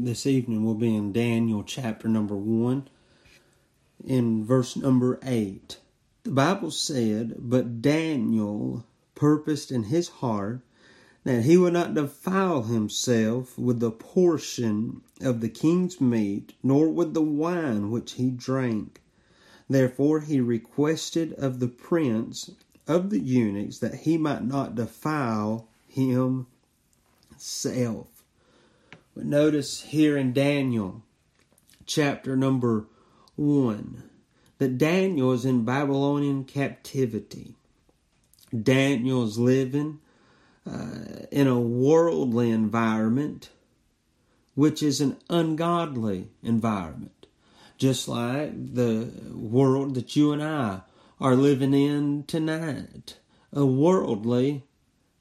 this evening will be in Daniel chapter number 1, in verse number 8. The Bible said, But Daniel purposed in his heart that he would not defile himself with the portion of the king's meat, nor with the wine which he drank. Therefore he requested of the prince of the eunuchs that he might not defile himself. But notice here in Daniel chapter number 1 that Daniel is in Babylonian captivity. Daniel is living uh, in a worldly environment, which is an ungodly environment, just like the world that you and I are living in tonight. A worldly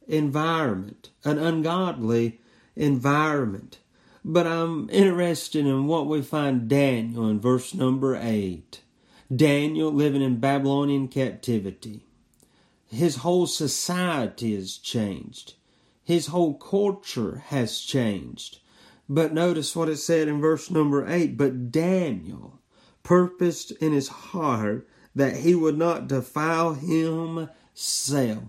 environment, an ungodly environment. But I'm interested in what we find Daniel in verse number 8. Daniel living in Babylonian captivity. His whole society has changed. His whole culture has changed. But notice what it said in verse number 8. But Daniel purposed in his heart that he would not defile himself.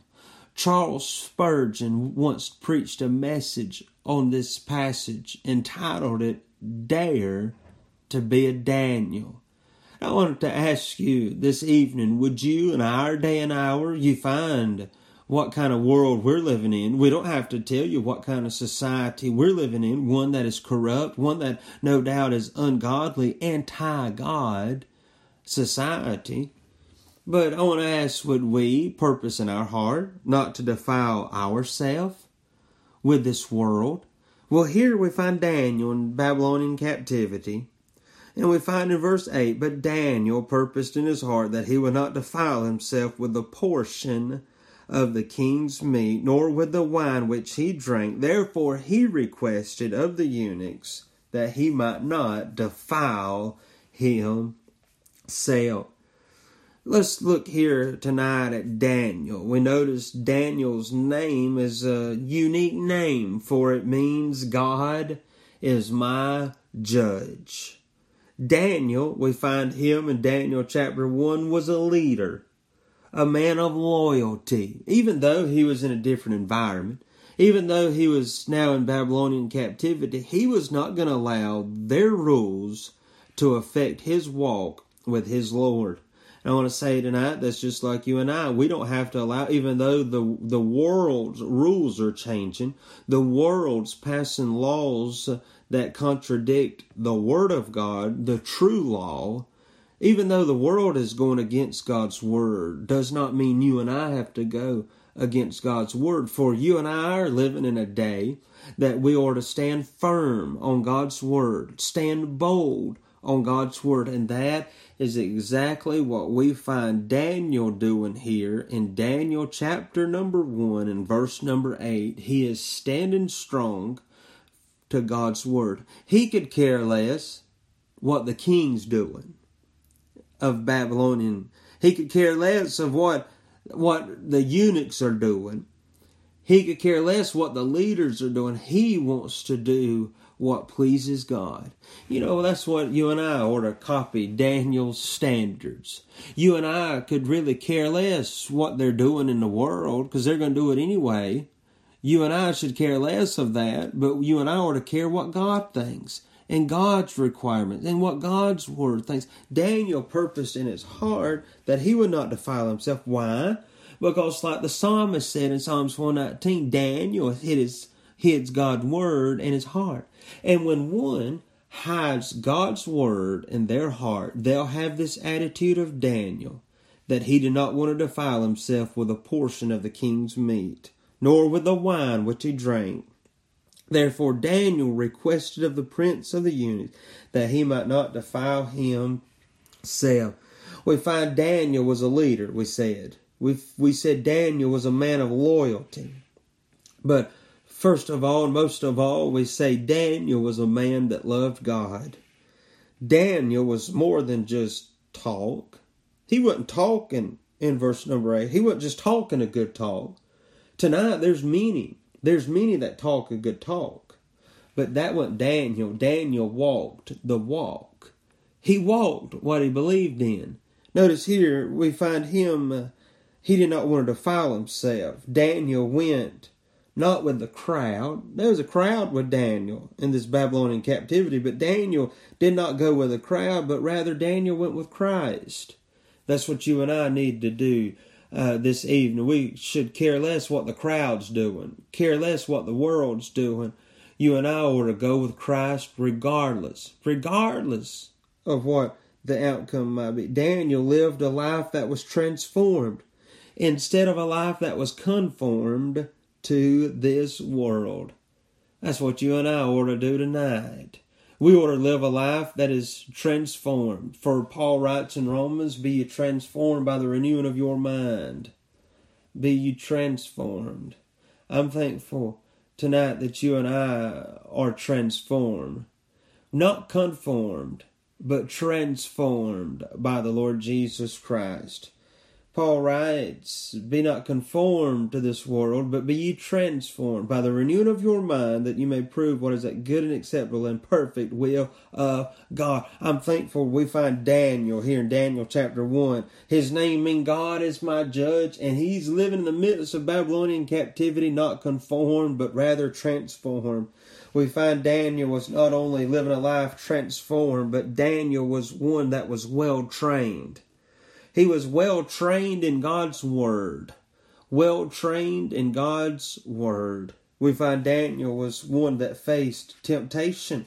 Charles Spurgeon once preached a message on this passage entitled it Dare to be a Daniel. I wanted to ask you this evening would you, in our day and hour, you find what kind of world we're living in? We don't have to tell you what kind of society we're living in, one that is corrupt, one that no doubt is ungodly, anti God society. But I want to ask would we purpose in our heart not to defile ourselves with this world? Well, here we find Daniel in Babylonian captivity. And we find in verse 8, But Daniel purposed in his heart that he would not defile himself with the portion of the king's meat, nor with the wine which he drank. Therefore he requested of the eunuchs that he might not defile himself. Let's look here tonight at Daniel. We notice Daniel's name is a unique name, for it means God is my judge. Daniel, we find him in Daniel chapter 1, was a leader, a man of loyalty, even though he was in a different environment. Even though he was now in Babylonian captivity, he was not going to allow their rules to affect his walk with his Lord. I want to say tonight that's just like you and I. We don't have to allow, even though the the world's rules are changing, the world's passing laws that contradict the Word of God, the true law. Even though the world is going against God's Word, does not mean you and I have to go against God's Word. For you and I are living in a day that we are to stand firm on God's Word, stand bold on God's Word, and that is exactly what we find Daniel doing here in Daniel chapter number 1 and verse number 8. He is standing strong to God's word. He could care less what the king's doing of Babylonian. He could care less of what what the eunuchs are doing. He could care less what the leaders are doing. He wants to do what pleases God. You know, that's what you and I ought to copy Daniel's standards. You and I could really care less what they're doing in the world because they're going to do it anyway. You and I should care less of that, but you and I ought to care what God thinks and God's requirements and what God's word thinks. Daniel purposed in his heart that he would not defile himself. Why? Because, like the psalmist said in Psalms 119, Daniel hid his hides God's word in his heart. And when one hides God's word in their heart, they'll have this attitude of Daniel that he did not want to defile himself with a portion of the king's meat, nor with the wine which he drank. Therefore Daniel requested of the prince of the eunuchs that he might not defile himself. We find Daniel was a leader, we said. We, we said Daniel was a man of loyalty. But First of all, most of all, we say Daniel was a man that loved God. Daniel was more than just talk. He wasn't talking in verse number 8. He wasn't just talking a good talk. Tonight, there's many. There's many that talk a good talk. But that wasn't Daniel. Daniel walked the walk. He walked what he believed in. Notice here we find him, uh, he did not want to defile himself. Daniel went not with the crowd. There was a crowd with Daniel in this Babylonian captivity, but Daniel did not go with the crowd, but rather Daniel went with Christ. That's what you and I need to do uh, this evening. We should care less what the crowd's doing, care less what the world's doing. You and I ought to go with Christ regardless, regardless of what the outcome might be. Daniel lived a life that was transformed instead of a life that was conformed to this world. That's what you and I ought to do tonight. We ought to live a life that is transformed. For Paul writes in Romans, Be ye transformed by the renewing of your mind. Be you transformed. I'm thankful tonight that you and I are transformed. Not conformed, but transformed by the Lord Jesus Christ. Paul writes, Be not conformed to this world, but be ye transformed by the renewing of your mind, that you may prove what is that good and acceptable and perfect will of God. I'm thankful we find Daniel here in Daniel chapter 1. His name means God is my judge, and he's living in the midst of Babylonian captivity, not conformed, but rather transformed. We find Daniel was not only living a life transformed, but Daniel was one that was well trained. He was well trained in God's Word. Well trained in God's Word. We find Daniel was one that faced temptation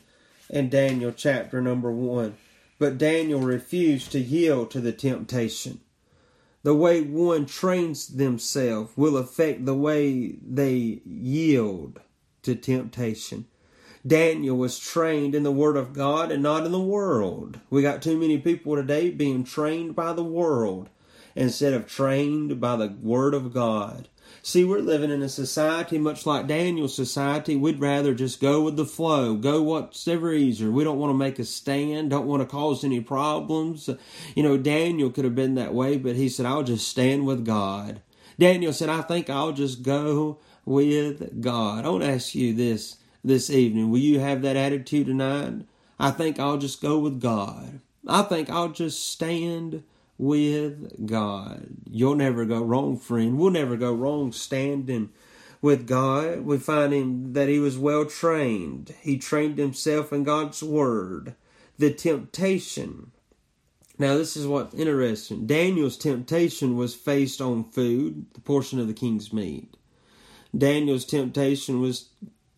in Daniel chapter number 1. But Daniel refused to yield to the temptation. The way one trains themselves will affect the way they yield to temptation. Daniel was trained in the Word of God and not in the world. We got too many people today being trained by the world instead of trained by the Word of God. See, we're living in a society much like Daniel's society. We'd rather just go with the flow, go what's ever easier. We don't want to make a stand, don't want to cause any problems. You know, Daniel could have been that way, but he said, I'll just stand with God. Daniel said, I think I'll just go with God. I want to ask you this this evening. Will you have that attitude tonight? I think I'll just go with God. I think I'll just stand with God. You'll never go wrong, friend. We'll never go wrong standing with God. We find him that he was well trained. He trained himself in God's word. The temptation. Now, this is what's interesting. Daniel's temptation was faced on food, the portion of the king's meat. Daniel's temptation was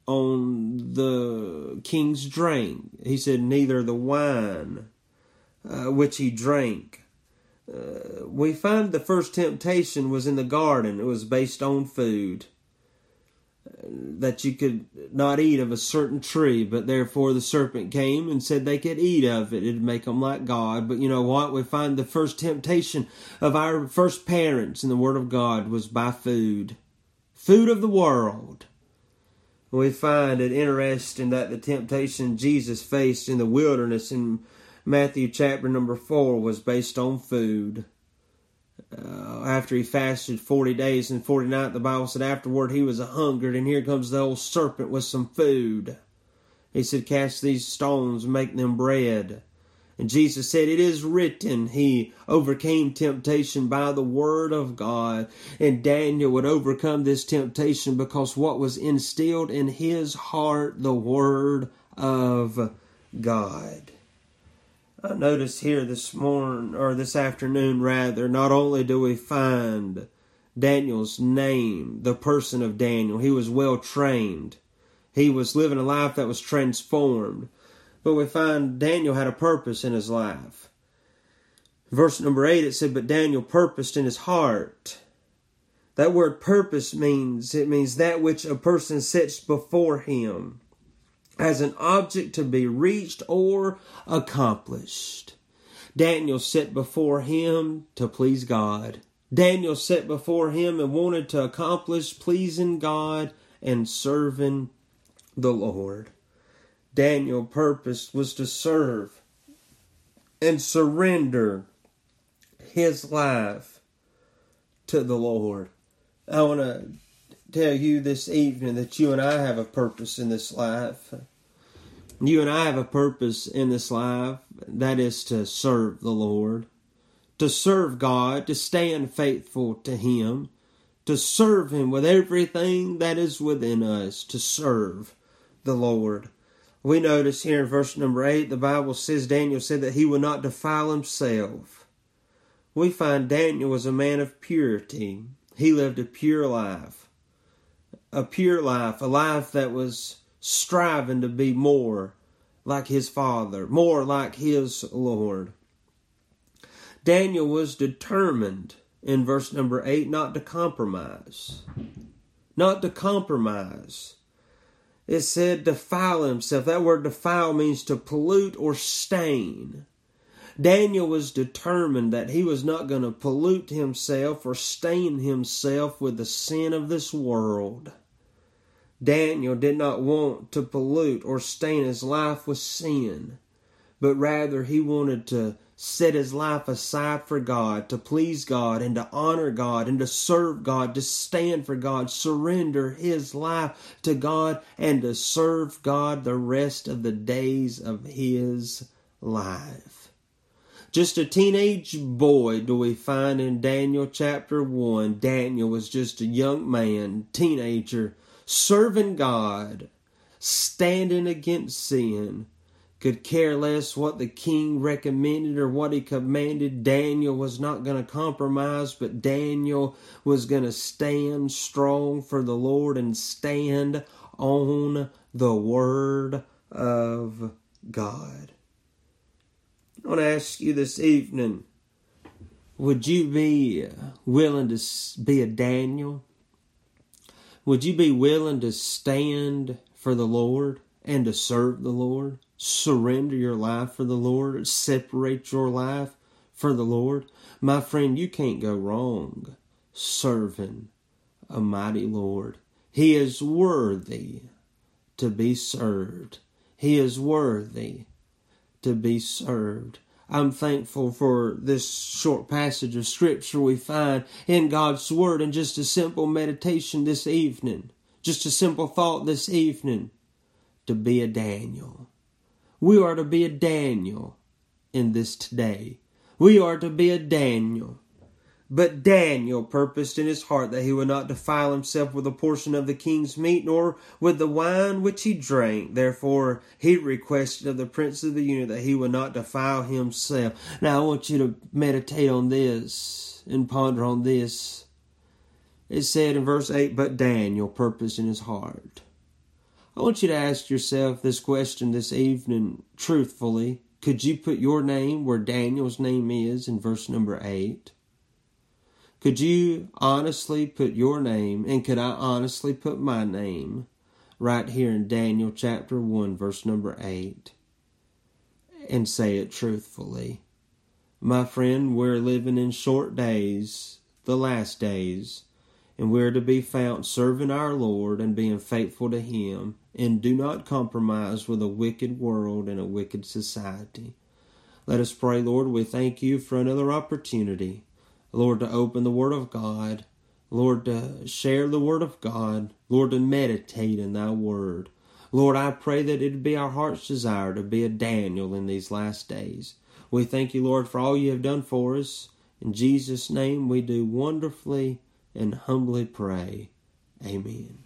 on the king's drink. He said, Neither the wine uh, which he drank. Uh, we find the first temptation was in the garden. It was based on food. Uh, that you could not eat of a certain tree, but therefore the serpent came and said they could eat of it. It'd make them like God. But you know what? We find the first temptation of our first parents in the Word of God was by food. Food of the world we find it interesting that the temptation Jesus faced in the wilderness in Matthew chapter number 4 was based on food. Uh, after he fasted 40 days and 40 nights, the Bible said afterward he was a hungered, and here comes the old serpent with some food. He said, Cast these stones, make them bread. And Jesus said, It is written, He overcame temptation by the Word of God. And Daniel would overcome this temptation because what was instilled in his heart, the Word of God. I notice here this morning, or this afternoon rather, not only do we find Daniel's name, the person of Daniel, he was well trained. He was living a life that was transformed. But we find Daniel had a purpose in his life. Verse number 8 it said, But Daniel purposed in his heart. That word purpose means it means that which a person sets before him as an object to be reached or accomplished. Daniel set before him to please God. Daniel set before him and wanted to accomplish pleasing God and serving the Lord. Daniel purpose was to serve and surrender his life to the Lord. I want to tell you this evening that you and I have a purpose in this life. You and I have a purpose in this life that is to serve the Lord, to serve God, to stand faithful to Him, to serve Him with everything that is within us, to serve the Lord. We notice here in verse number 8, the Bible says Daniel said that he would not defile himself. We find Daniel was a man of purity. He lived a pure life. A pure life, a life that was striving to be more like his Father, more like his Lord. Daniel was determined in verse number 8 not to compromise. Not to compromise. It said defile himself. That word defile means to pollute or stain. Daniel was determined that he was not going to pollute himself or stain himself with the sin of this world. Daniel did not want to pollute or stain his life with sin, but rather he wanted to set his life aside for God, to please God and to honor God and to serve God, to stand for God, surrender his life to God and to serve God the rest of the days of his life. Just a teenage boy do we find in Daniel chapter 1. Daniel was just a young man, teenager, serving God, standing against sin, could care less what the king recommended or what he commanded. Daniel was not going to compromise, but Daniel was going to stand strong for the Lord and stand on the word of God. I want to ask you this evening would you be willing to be a Daniel? Would you be willing to stand for the Lord and to serve the Lord? Surrender your life for the Lord, separate your life for the Lord. My friend, you can't go wrong serving a mighty Lord. He is worthy to be served. He is worthy to be served. I'm thankful for this short passage of scripture we find in God's Word and just a simple meditation this evening, just a simple thought this evening to be a Daniel. We are to be a Daniel in this today. We are to be a Daniel but Daniel purposed in his heart that he would not defile himself with a portion of the king's meat, nor with the wine which he drank. Therefore, he requested of the prince of the eunuch that he would not defile himself. Now, I want you to meditate on this and ponder on this. It said in verse 8, But Daniel purposed in his heart. I want you to ask yourself this question this evening truthfully. Could you put your name where Daniel's name is in verse number 8? Could you honestly put your name, and could I honestly put my name right here in Daniel chapter 1, verse number 8, and say it truthfully? My friend, we're living in short days, the last days, and we're to be found serving our Lord and being faithful to Him, and do not compromise with a wicked world and a wicked society. Let us pray, Lord. We thank you for another opportunity Lord, to open the Word of God, Lord, to share the Word of God, Lord, to meditate in Thy Word. Lord, I pray that it be our heart's desire to be a Daniel in these last days. We thank you, Lord, for all you have done for us. In Jesus' name we do wonderfully and humbly pray. Amen.